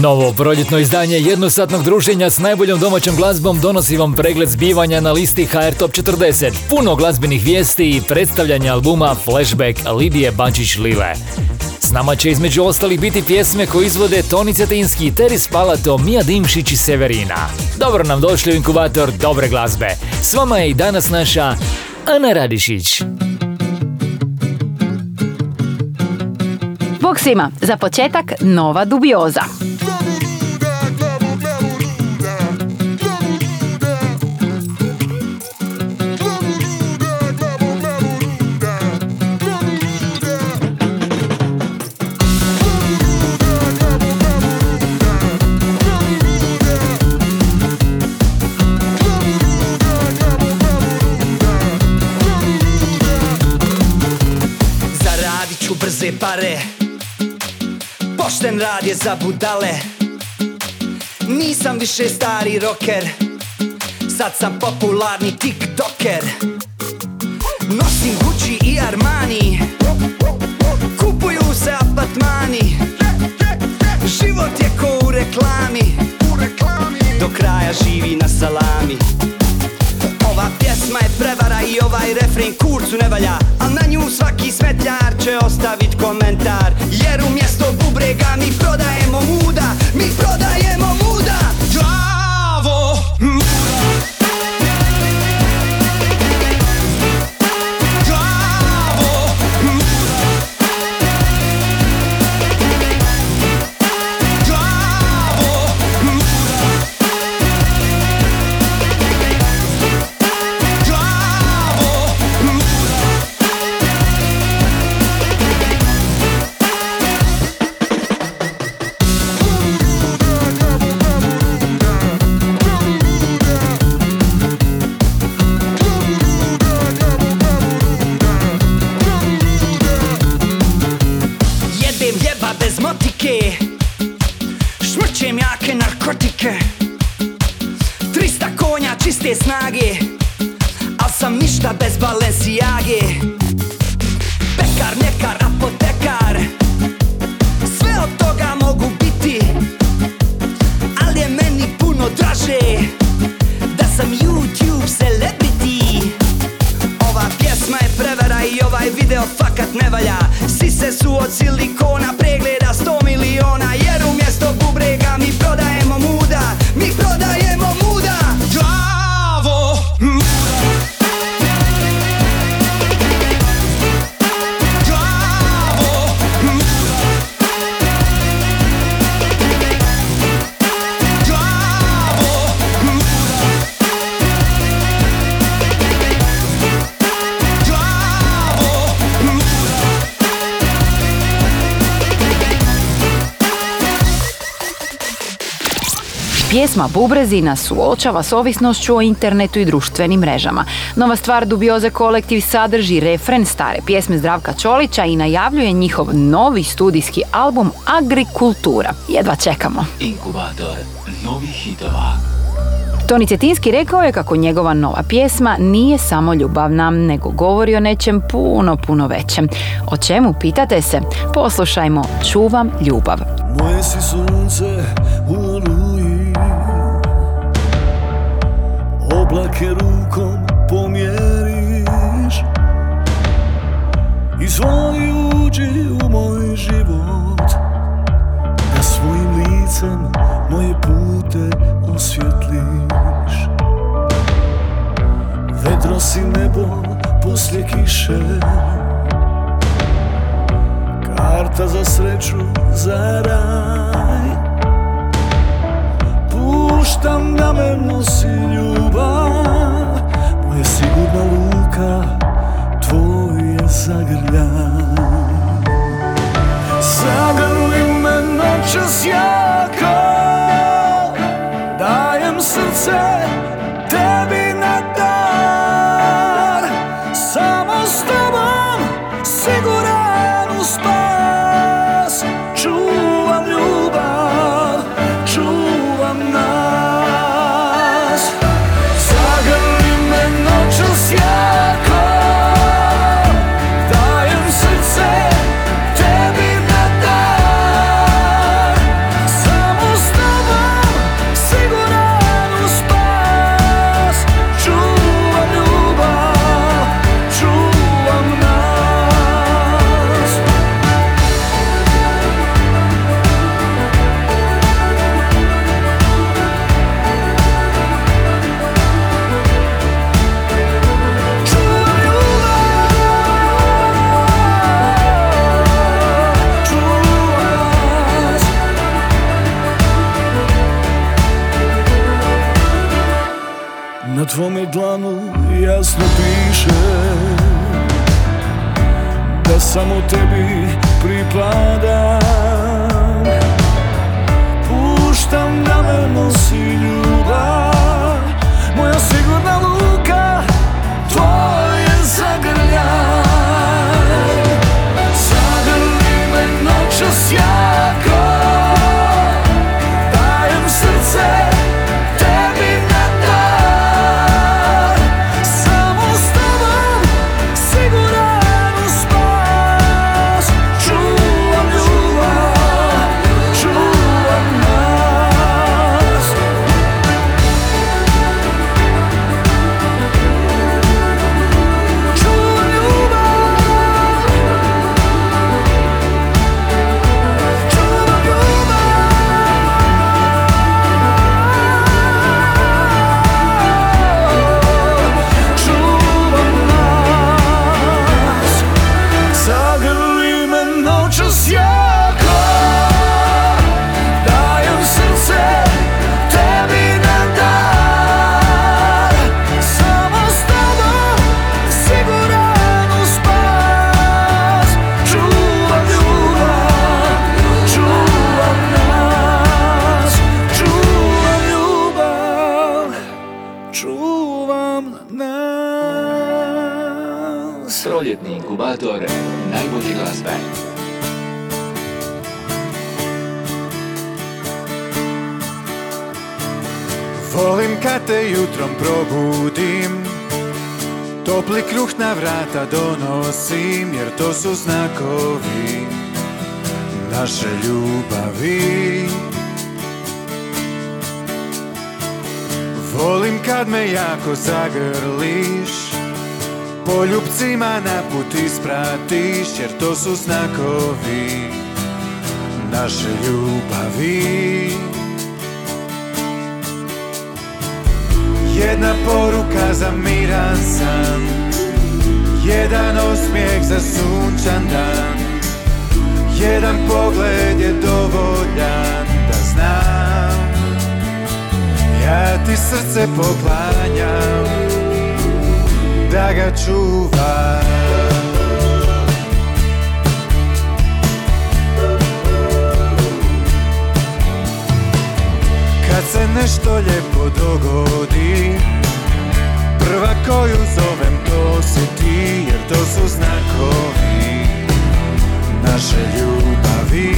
Novo proljetno izdanje jednosatnog druženja s najboljom domaćom glazbom donosi vam pregled zbivanja na listi HR Top 40, puno glazbenih vijesti i predstavljanje albuma Flashback Lidije Bačić-Lile. S nama će između ostalih biti pjesme koje izvode Toni Cetinski, Teri Spalato, Mija Dimšić i Severina. Dobro nam došli u inkubator dobre glazbe. S vama je i danas naša Ana Radišić. Bog svima, za početak nova dubioza. Pare. Pošten rad je za budale. Nisam više stari rocker Sad sam popularni tiktoker. Nosim Gucci i Armani. Kupuju se apartmani. Život je ko u reklami. Do kraja živi na salami. Ova pjesma je prevara i ovaj refren kurcu ne valja će ostavit komentar Jer umjesto Pjesma Bubrezi nas suočava s ovisnošću o internetu i društvenim mrežama. Nova stvar Dubioze kolektiv sadrži refren stare pjesme Zdravka Čolića i najavljuje njihov novi studijski album Agrikultura. Jedva čekamo. Inkubator novih hitova. Toni Cetinski rekao je kako njegova nova pjesma nije samo ljubavna, nego govori o nečem puno, puno većem. O čemu pitate se? Poslušajmo Čuvam ljubav. Moje si sunce u Oblake rukom pomjeriš Izvoli uđi u moj život. Da svojim licem moje pute osvjetliš. Vedro si nebo poslije kiše. Karta za sreću, za raj Puštam da me nosi ljubav. Moja sigurna luka, tvoj je zagrljaj put ispratiš Jer to su znakovi naše ljubavi. Jedna poruka za miran san Jedan osmijeh za sunčan dan. Jedan pogled je dovoljan da znam Ja ti srce poklanjam Da ga čuvam Kad se nešto lijepo dogodi Prva koju zovem to si ti Jer to su znakovi naše ljubavi.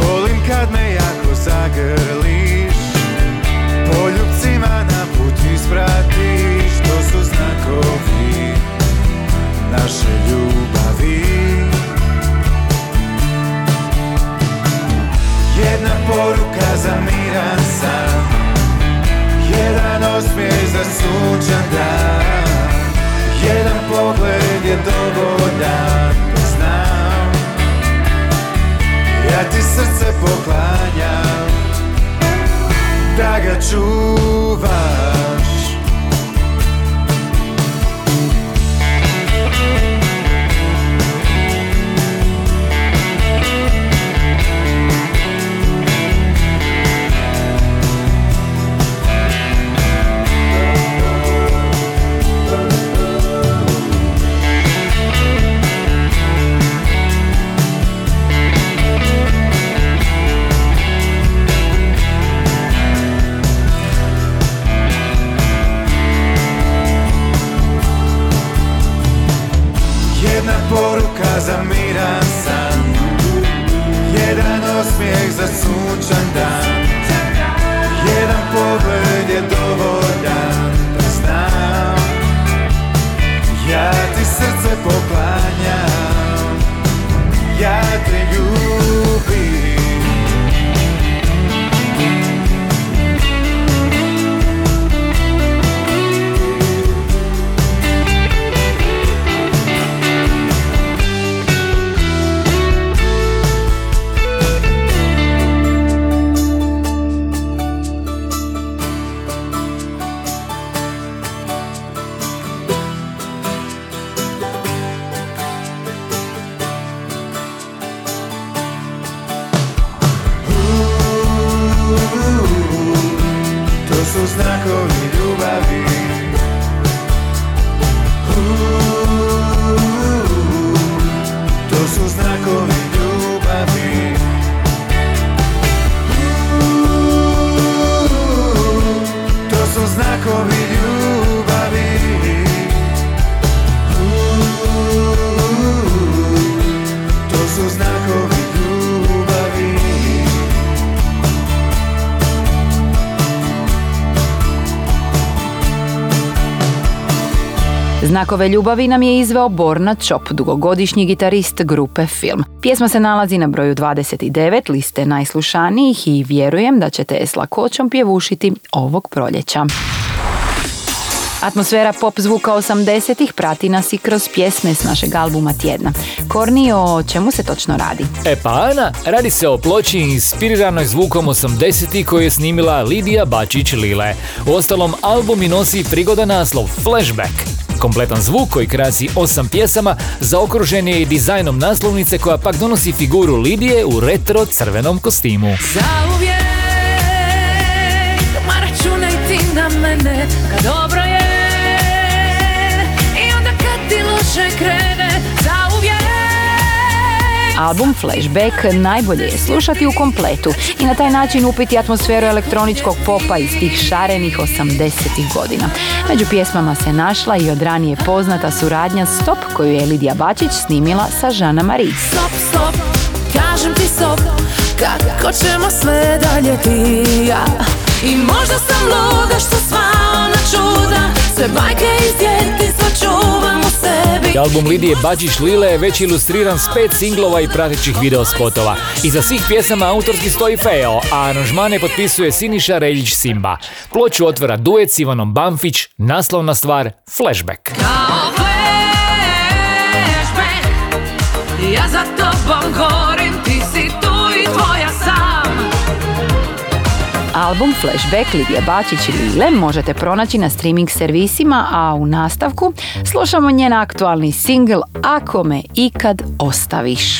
Volim kad me jako zagrliš Poljubcima na put ispratiš To su znakovi naše ljubavi Jedna poruka za miran san. Jedan osmijeh za sunčan dan. Jedan pogled je dovoljan znam. Ja ti srce poklanjam Da ga čuvaš Znakove ljubavi nam je izveo Borna Čop, dugogodišnji gitarist grupe Film. Pjesma se nalazi na broju 29 liste najslušanijih i vjerujem da ćete je s lakoćom pjevušiti ovog proljeća. Atmosfera pop zvuka 80-ih prati nas i kroz pjesme s našeg albuma tjedna. Korni, o čemu se točno radi? E pa Ana, radi se o ploči inspiriranoj zvukom 80 koju je snimila Lidija Bačić-Lile. U ostalom, album i nosi prigodan naslov Flashback. Kompletan zvuk koji krasi osam pjesama zaokružen je i dizajnom naslovnice koja pak donosi figuru Lidije u retro crvenom kostimu. Zauvijek, ma računaj ti na mene kad dobro je Album Flashback najbolje je slušati u kompletu i na taj način upiti atmosferu elektroničkog popa iz tih šarenih 80-ih godina. Među pjesmama se našla i od ranije poznata suradnja Stop koju je Lidija Bačić snimila sa Žana Marie. Stop, stop, kažem ti stop Kako ćemo sve dalje ti ja I možda sam luda što sva ona čuda Sve bajke iz djetinstva čuvam Album Lidije Bačić Lile je već ilustriran s pet singlova i pratećih videospotova. Iza svih pjesama autorski stoji Feo, a aranžmane potpisuje Siniša Reljić Simba. Ploču otvara duet s Ivanom Bamfić, naslovna stvar Flashback. Kao flashback Album Flashback Lidije Bačić i Lile možete pronaći na streaming servisima, a u nastavku slušamo njen aktualni single Ako me ikad ostaviš.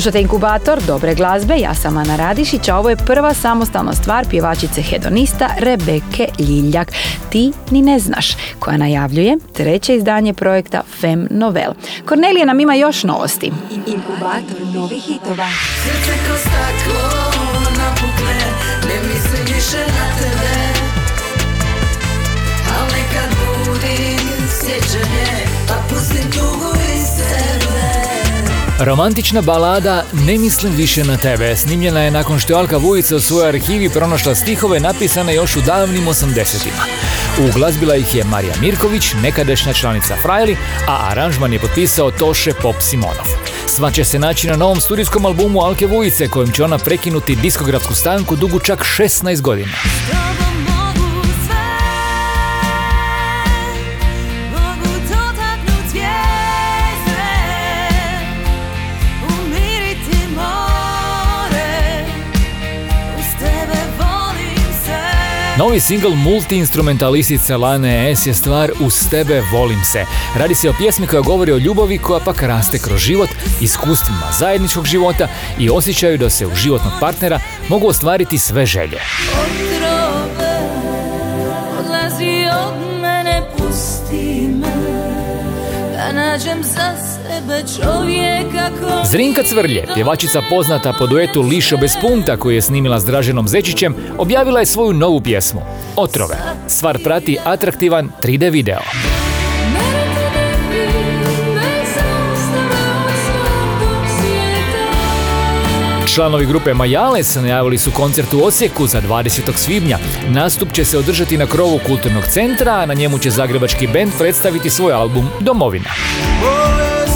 Slušate Inkubator dobre glazbe, ja sam Ana Radišić, a ovo je prva samostalna stvar pjevačice hedonista Rebeke Ljiljak. Ti ni ne znaš, koja najavljuje treće izdanje projekta Fem Novel. Kornelija nam ima još novosti. Inkubator novih hitova. Srce ko staklo napukne, ne mislim više na tebe. Al nekad budim sjećanje, pa pustim tugu iz sebe. Romantična balada Ne mislim više na tebe snimljena je nakon što je Alka Vujica u svojoj arhivi pronašla stihove napisane još u davnim 80-ima. Uglazbila ih je Marija Mirković, nekadašnja članica Frajli, a aranžman je potpisao Toše Pop Simonov. Sva će se naći na novom studijskom albumu Alke Vujice kojim će ona prekinuti diskografsku stanku dugu čak 16 godina. Novi singl multi-instrumentalisice Lane S je stvar Uz tebe volim se. Radi se o pjesmi koja govori o ljubavi koja pak raste kroz život, iskustvima zajedničkog života i osjećaju da se u životnog partnera mogu ostvariti sve želje. Odlazi od mene, pusti me, da nađem za. Zrinka Cvrlje, pjevačica poznata po duetu Lišo bez punta koju je snimila s Draženom Zečićem, objavila je svoju novu pjesmu, Otrove. Stvar prati atraktivan 3D video. Članovi grupe Majales najavili su koncert u Osijeku za 20. svibnja. Nastup će se održati na krovu kulturnog centra, a na njemu će zagrebački bend predstaviti svoj album Domovina.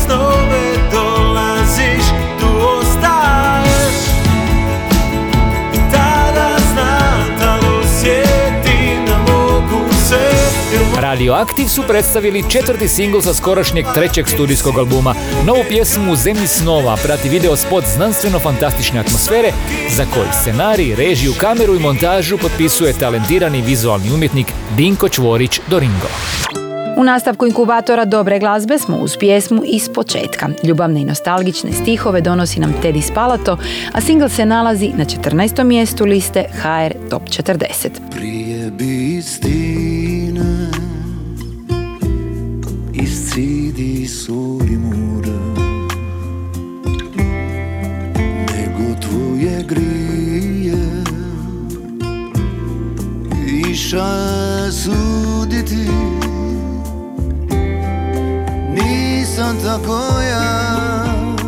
Snove dolaziš, tu ostaješ Tada znam da osjetim da mogu se Radioaktiv su predstavili četvrti singl sa skorašnjeg trećeg studijskog albuma. Novu pjesmu u Zemlji snova prati video spot znanstveno-fantastične atmosfere za koji scenarij, režiju, kameru i montažu potpisuje talentirani vizualni umjetnik Dinko Čvorić Doringo. U nastavku inkubatora dobre glazbe smo uz pjesmu iz početka. Ljubavne i nostalgične stihove donosi nam Teddy Spalato, a singl se nalazi na 14. mjestu liste HR Top 40. Prije bi istine iscidi soli mura nego tvoje grije iša suditi nisam tako jak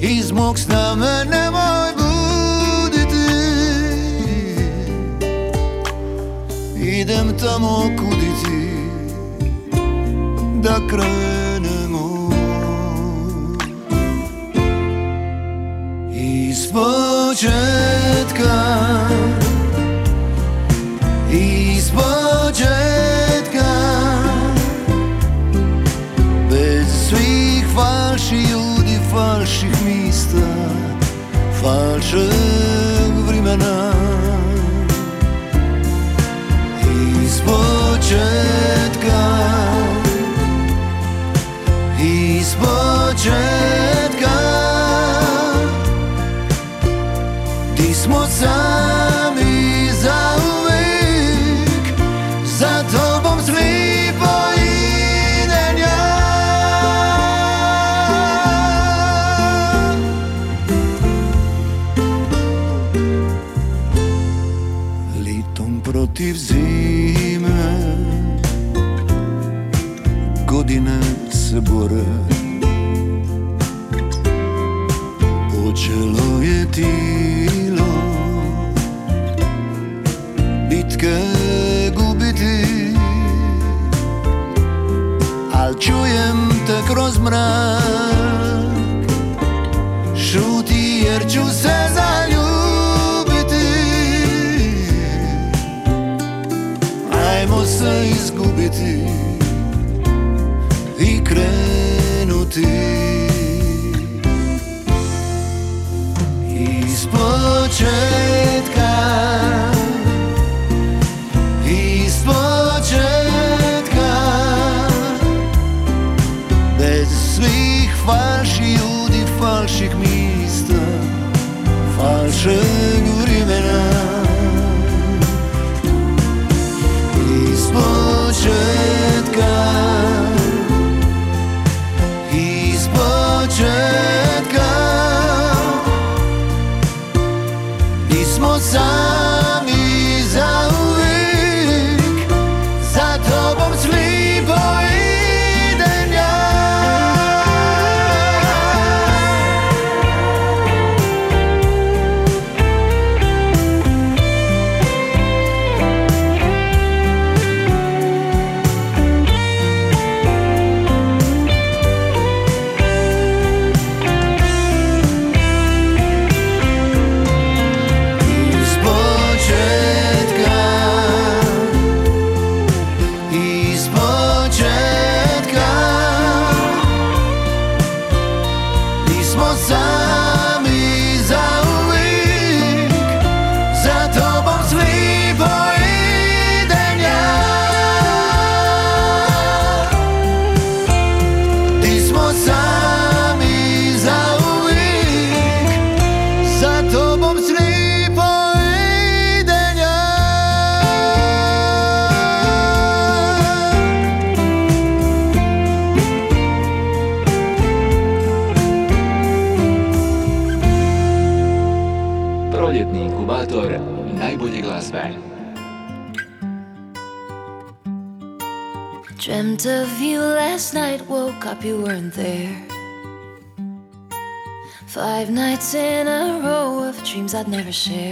iz mog sna me nemoj buditi. Idem tamo kuditi da krenemo. Iz početka iz početka falših ljudi falših mista falšeg vremena. Iz početka iz početka di smo sami shit.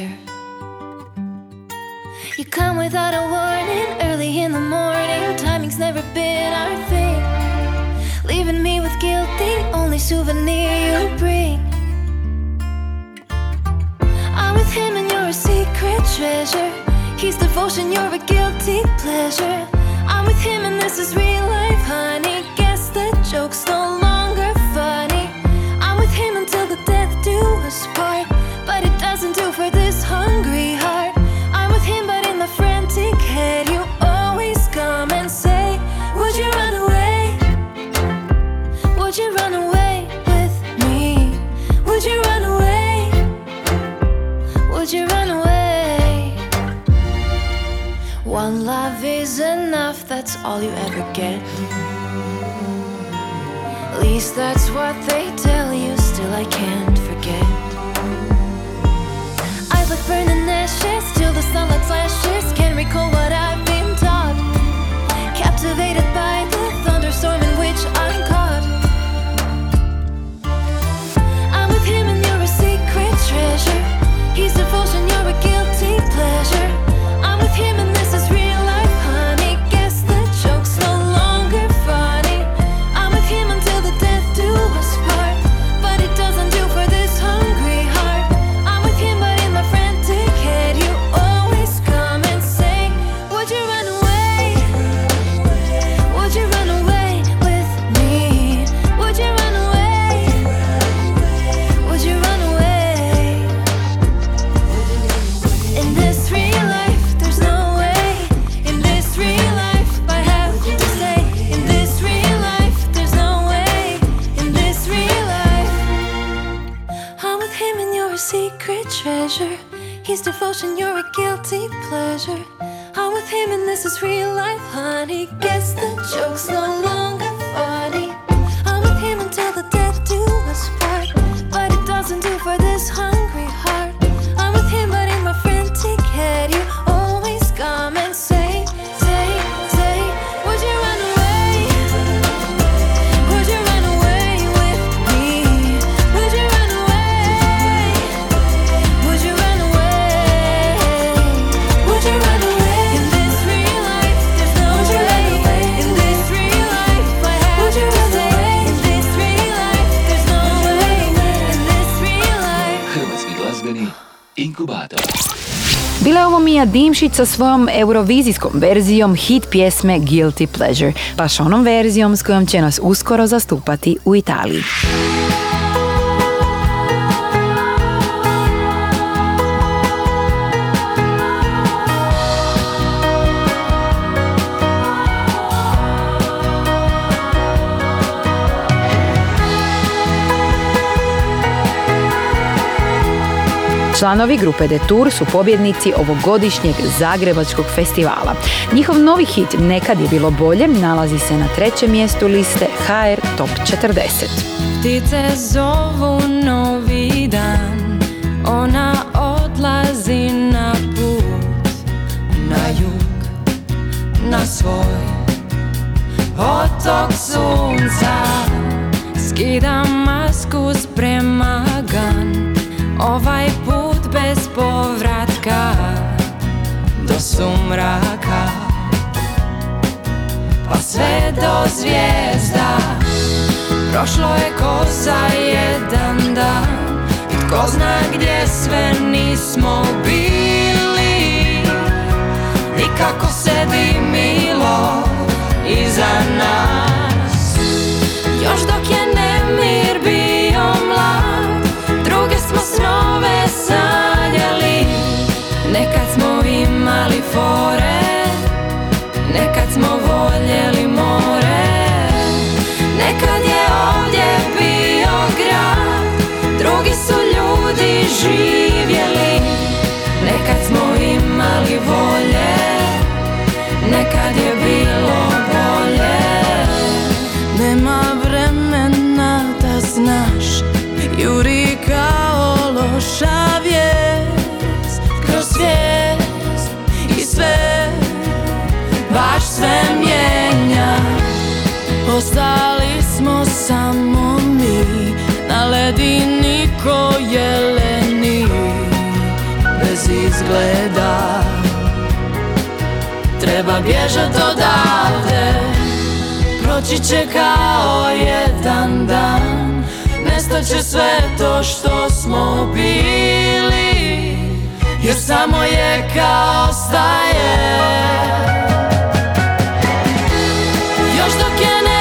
funny. Guess the joke's no longer. Tomija Dimšić sa svojom eurovizijskom verzijom hit pjesme Guilty Pleasure, baš onom verzijom s kojom će nas uskoro zastupati u Italiji. Članovi grupe Detour su pobjednici ovogodišnjeg Zagrebačkog festivala. Njihov novi hit Nekad je bilo bolje nalazi se na trećem mjestu liste HR Top 40. Ptice zovu novi dan Ona odlazi na put Na jug Na svoj Otok sunca Skida masku sprema gan Ovaj bez povratka Do sumraka. Pa sve do zvijezda. Prošlo je ko za jedan dan. I tko zna gdje sve nismo bili. I kako se dimilo iza nas. Još dok imali fore Nekad smo voljeli more. Nekad je ovdje bio grad Drugi su ljudi živjeli. Nekad smo imali volje Nekad je bilo bolje. Nema vremena da znaš Juri kao loša Mijenja. Ostali smo samo mi. Na ledini ko jeleni. Bez izgleda. Treba bježat odavde. Proći će kao jedan dan. Nestaće sve to što smo bili. Jer samo je kao staje još dok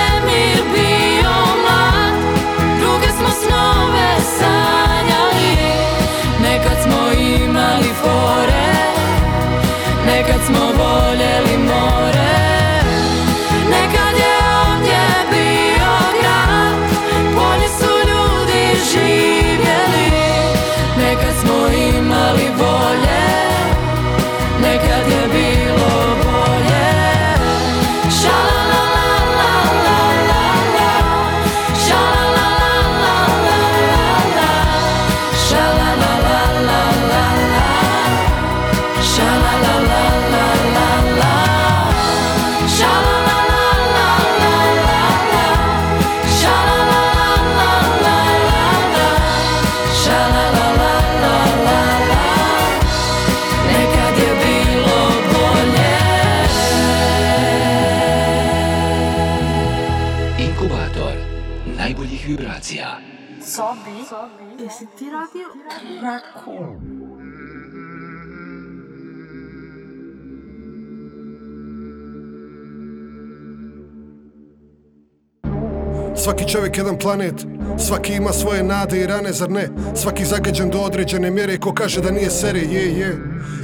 Svaki čovjek jedan planet. Svaki ima svoje nade i rane, zar ne? Svaki zagađen do određene mjere Ko kaže da nije sere, je, je.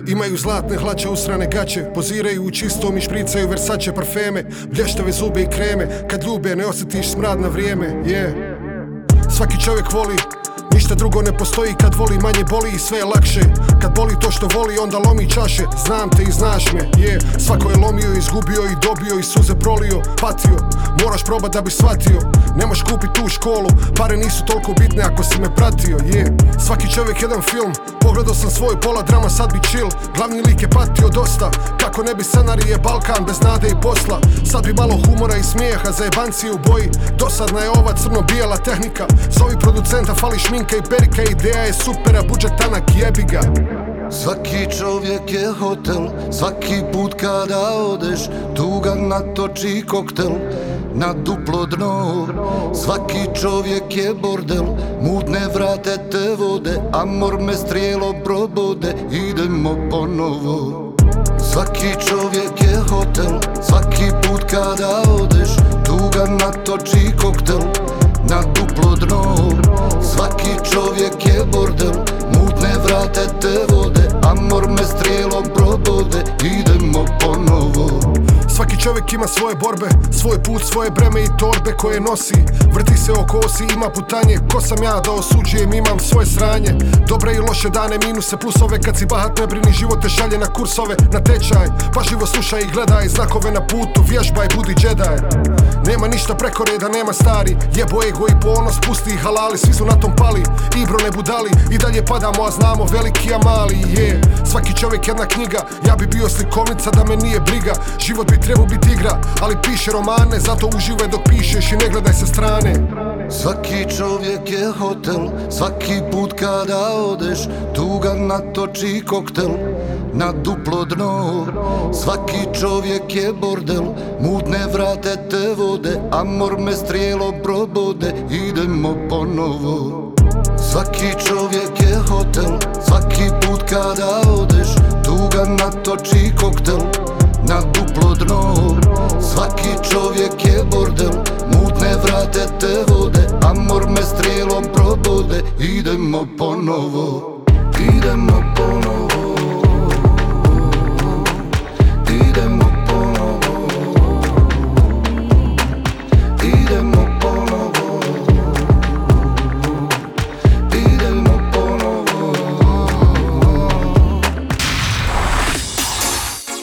Imaju zlatne hlače, usrane gaće Poziraju u čistom i špricaju versače parfeme Blještave zube i kreme. Kad ljube ne osjetiš smrad na vrijeme, je. Svaki čovjek voli Ništa drugo ne postoji. Kad voli manje boli i sve je lakše. Kad boli to što voli onda lomi čaše. Znam te i znaš me, je. Svako je lomio, izgubio i dobio i suze prolio Patio, moraš probat da bi shvatio. Nemoš kupit tu školu, pare nisu toliko bitne ako si me pratio, je. Svaki čovjek jedan film, pogledao sam svoj pola drama sad bi chill. Glavni lik je patio dosta, kako ne bi scenarije Balkan bez nade i posla. Sad bi malo humora i smijeha za jebancije u boji. Dosadna je ova crno-bijela tehnika. Zovi producenta, fali šminka i perika Ideja je super, a budžet tanak, jebi ga. Svaki čovjek je hotel, svaki put kada odeš Tuga natoči koktel na duplo dno. Svaki čovjek je bordel, mutne vrate te vode Amor me strijelo probode, idemo ponovo. Svaki čovjek je hotel, svaki put kada odeš Tuga natoči koktel na duplo dno. Svaki čovjek je bordel, mutne vrate te vode. Amor me strijelo probode, idemo ponovo Svaki čovjek ima svoje borbe Svoj put, svoje breme i torbe koje nosi. Vrti se oko osi, ima putanje Ko sam ja da osuđujem, imam svoje sranje. Dobre i loše dane, minuse, plusove Kad si bahat ne brini, život te šalje na kursove Na tečaj, pažljivo slušaj i gledaj Znakove na putu, vježbaj, budi džedaj. Nema ništa preko reda, nema stari Jebo ego i ponos, pusti i halali Svi su na tom pali, ibro ne budali I dalje padamo, a znamo veliki a mali je. Svaki čovjek jedna knjiga Ja bi bio slikovnica da me nije briga. Život bi trebao biti igra Ali piše romane Zato uživaj dok pišeš i ne gledaj sa strane. Svaki čovjek je hotel, svaki put kada odeš Tuga natoči koktel na duplo dno. Svaki čovjek je bordel, mutne vrate te vode Amor me strijelo probode, idemo ponovo. Svaki čovjek je hotel, svaki put kada odeš Tuga natoči koktel na duplo dno. Svaki čovjek je bordel, mutne vrate te vode Amor me strijelom probode, idemo ponovo Idemo ponovo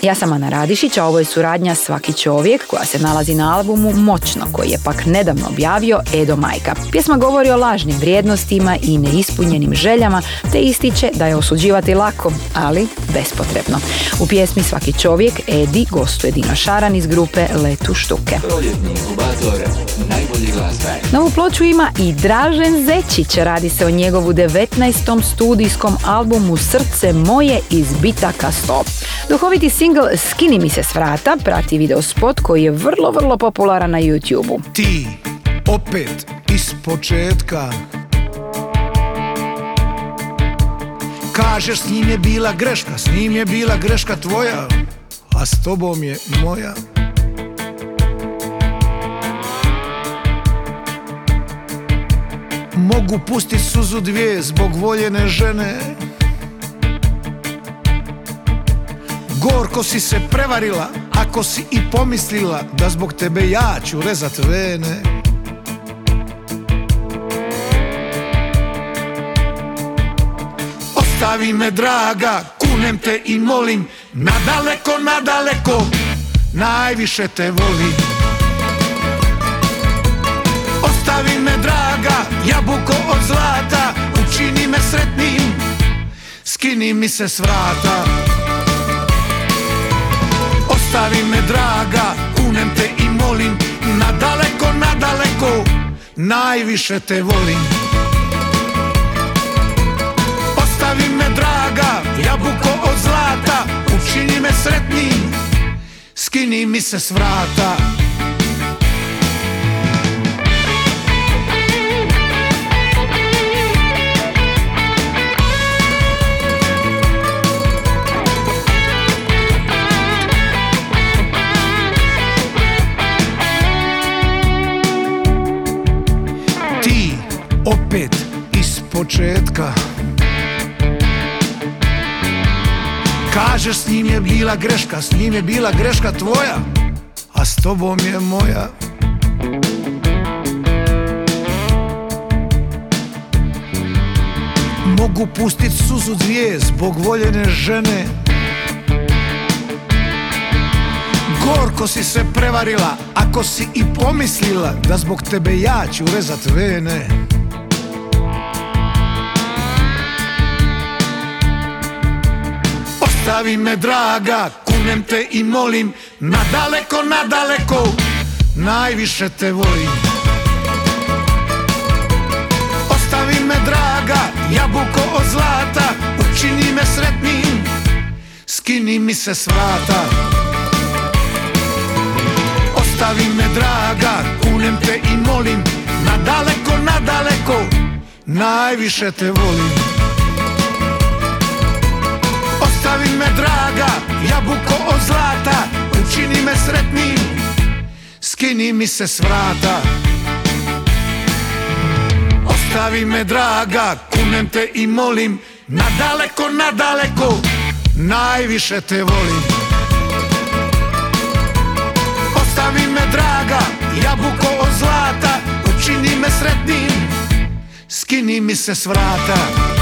Ja sam Ana Radišić, a ovo je suradnja Svaki čovjek koja se nalazi na albumu Moćno koji je pak nedavno objavio Edo Majka. Pjesma govori o lažnim vrijednostima i neispunjenim željama te ističe da je osuđivati lako, ali bespotrebno. U pjesmi Svaki čovjek Edi gostuje Dino Šaran iz grupe Letu štuke. Inkubator glazbe. Novu ploču ima i Dražen Zečić. Radi se o njegovu 19. studijskom albumu Srce moje iz bitaka 100. Duhoviti single Skini mi se s vrata prati video spot koji je vrlo, vrlo popularan na YouTube-u. Ti, opet, iz početka Kažeš s njim je bila greška, s njim je bila greška tvoja A s tobom je moja Mogu pustit suzu dvije zbog voljene žene Gorko si se prevarila ako si i pomislila da zbog tebe ja ću rezat vene. Ostavi me draga, kunem te i molim Nadaleko, nadaleko, najviše te volim. Ostavi me draga, jabuko od zlata Učini me sretnim, skini mi se s vrata Ostavi me draga, kunem te i molim Nadaleko, nadaleko, najviše te volim. Ostavi me draga, jabuko od zlata Učini me sretnim, skini mi se s vrata početka. Kažeš s njim je bila greška, s njim je bila greška tvoja A s tobom je moja. Mogu pustit suzu dvije zbog voljene žene. Gorko si se prevarila ako si i pomislila Da zbog tebe ja ću rezat vene Ostavi me draga, kunem te i molim Nadaleko, nadaleko, najviše te volim. Ostavi me draga, jabuko od zlata Učini me sretnim, skini mi se s vrata. Ostavi me draga, kunem te i molim Nadaleko, nadaleko, najviše te volim Ostavi me draga, jabuko od zlata Učini me sretnim, skini mi se s vrata. Ostavi me draga, kunem te i molim Nadaleko, nadaleko, najviše te volim. Ostavi me draga, jabuko od zlata Učini me sretnim, skini mi se s vrata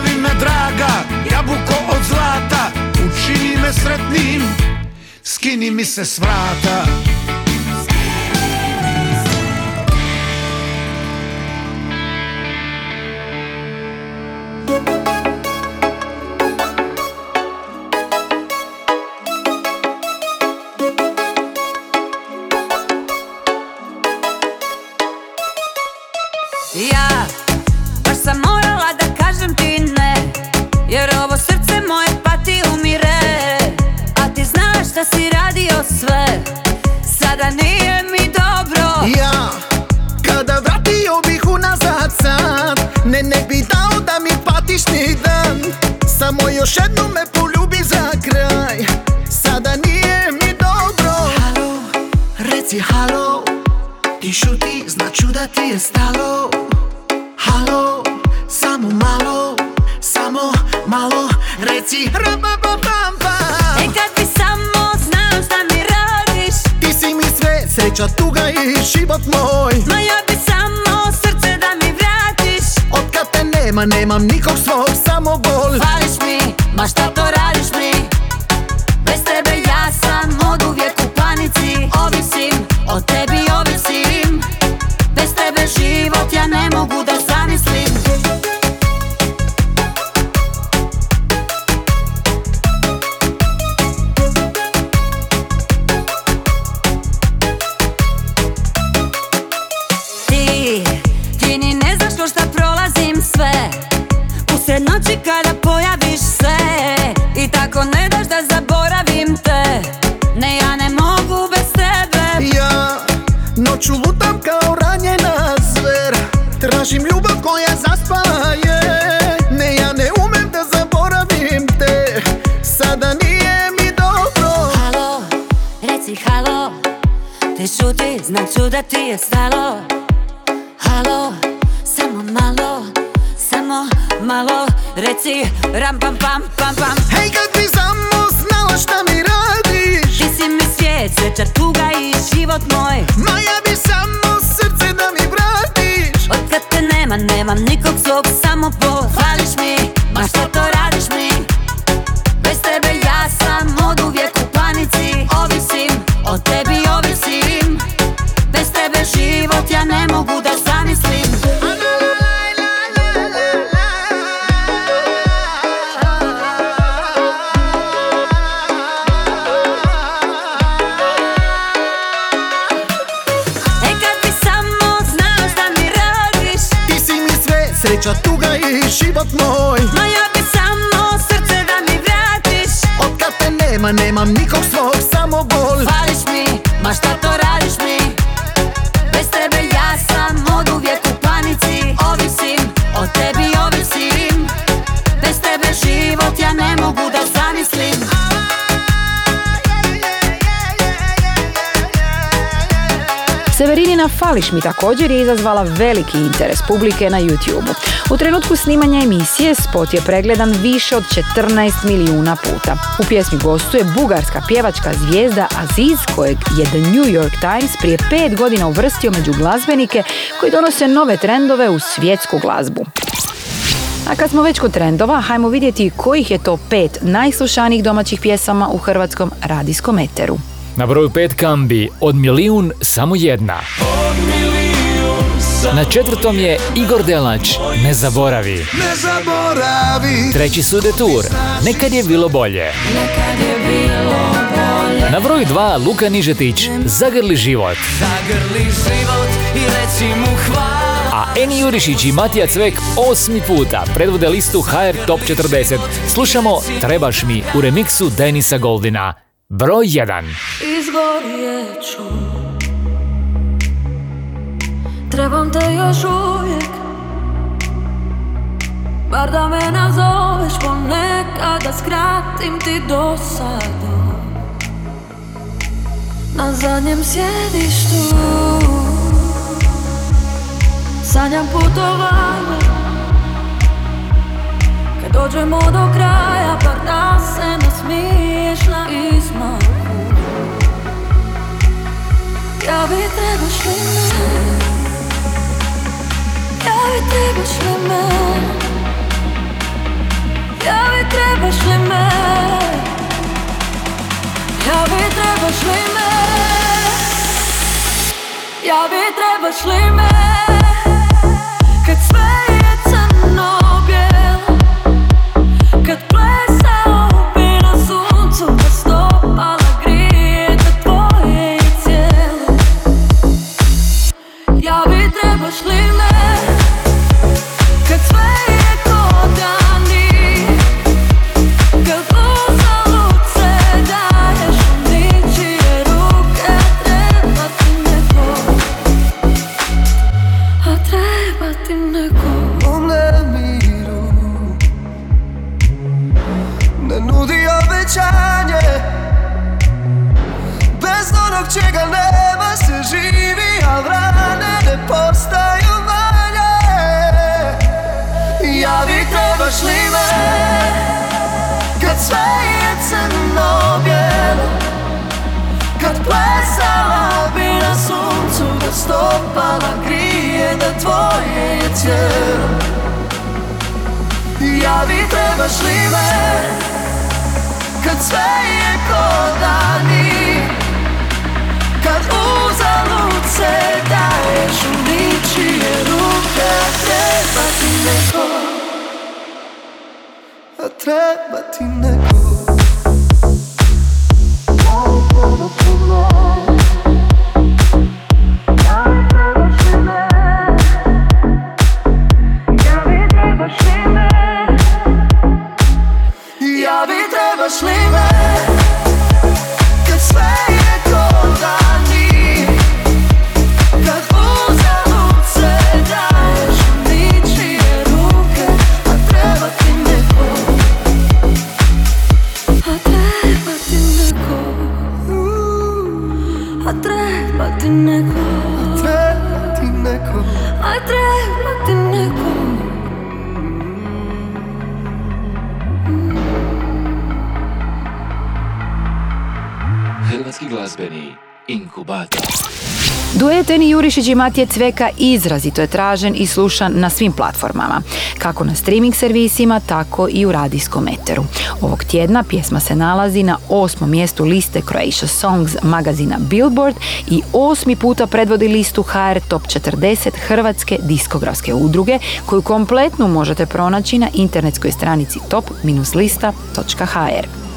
Ostavi me draga, jabuko od zlata Učini me sretnim, skini mi se s vrata šuti, znam ću da ti je stalo. Halo, samo malo Samo malo. Reci ram pam pam pam pam. Hej, kad bi samo znala šta mi radiš. Ti si mi svijet, sreća, tuga i život moj. Ma ja bi samo srce da mi vratiš. Otkad te nema, nemam nikog svog, samo bol Fališ mi, Severinina Fališ mi također je izazvala veliki interes publike na YouTube. U trenutku snimanja emisije spot je pregledan više od 14 milijuna puta. U pjesmi gostuje bugarska pjevačka zvijezda Aziz kojeg je The New York Times prije pet godina uvrstio među glazbenike koji donose nove trendove u svjetsku glazbu. A kad smo već kod trendova, hajmo vidjeti kojih je to pet najslušanijih domaćih pjesama u hrvatskom radijskom eteru. Na broju pet kambi, od milijun samo jedna. Na četvrtom je Igor Delać, Ne zaboravi. Ne zaboravi Treći su Detur, Nekad je bilo bolje. Na broju dva Luka Nižetić, Zagrli život. Zagrli život i reci mu hvala A Eni Jurišić i Matija Cvek osmi puta predvode listu HR Top 40. Slušamo Trebaš mi u remiksu Denisa Goldina. Broj 1. Izgorjet ću. Trebam te još uvijek. Bar da me nazoveš ponekad Da skratim ti dosadu. Na zadnjem sjedištu Sanjam putovanje dođemo do kraja Bar da se nasmiješ na izmaku. Ja bi trebaš li me? Ja bi trebaš li me? Ja bi trebaš li me? Ja bi trebaš li me? Ja bi trebaš li me? Kad sve Jurišić i Matije Cveka izrazito je tražen i slušan na svim platformama, kako na streaming servisima, tako i u radijskom eteru. Ovog tjedna pjesma se nalazi na osmom mjestu liste Croatia Songs magazina Billboard i osmi puta predvodi listu HR Top 40 Hrvatske diskografske udruge, koju kompletnu možete pronaći na internetskoj stranici top-lista.hr.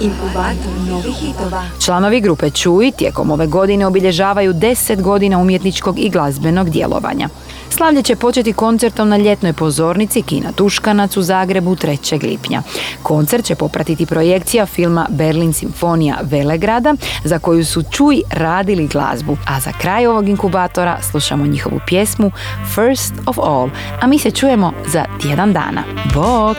Inkubator novih hitova. Članovi grupe Čuj tijekom ove godine obilježavaju 10 godina umjetničkog i glazbenog djelovanja. Slavlje će početi koncertom na ljetnoj pozornici Kina Tuškanac u Zagrebu 3. lipnja. Koncert će popratiti projekcija filma Berlin Simfonija Velegrada za koju su Čuj radili glazbu. A za kraj ovog inkubatora slušamo njihovu pjesmu First of All. A mi se čujemo za tjedan dana. Bok!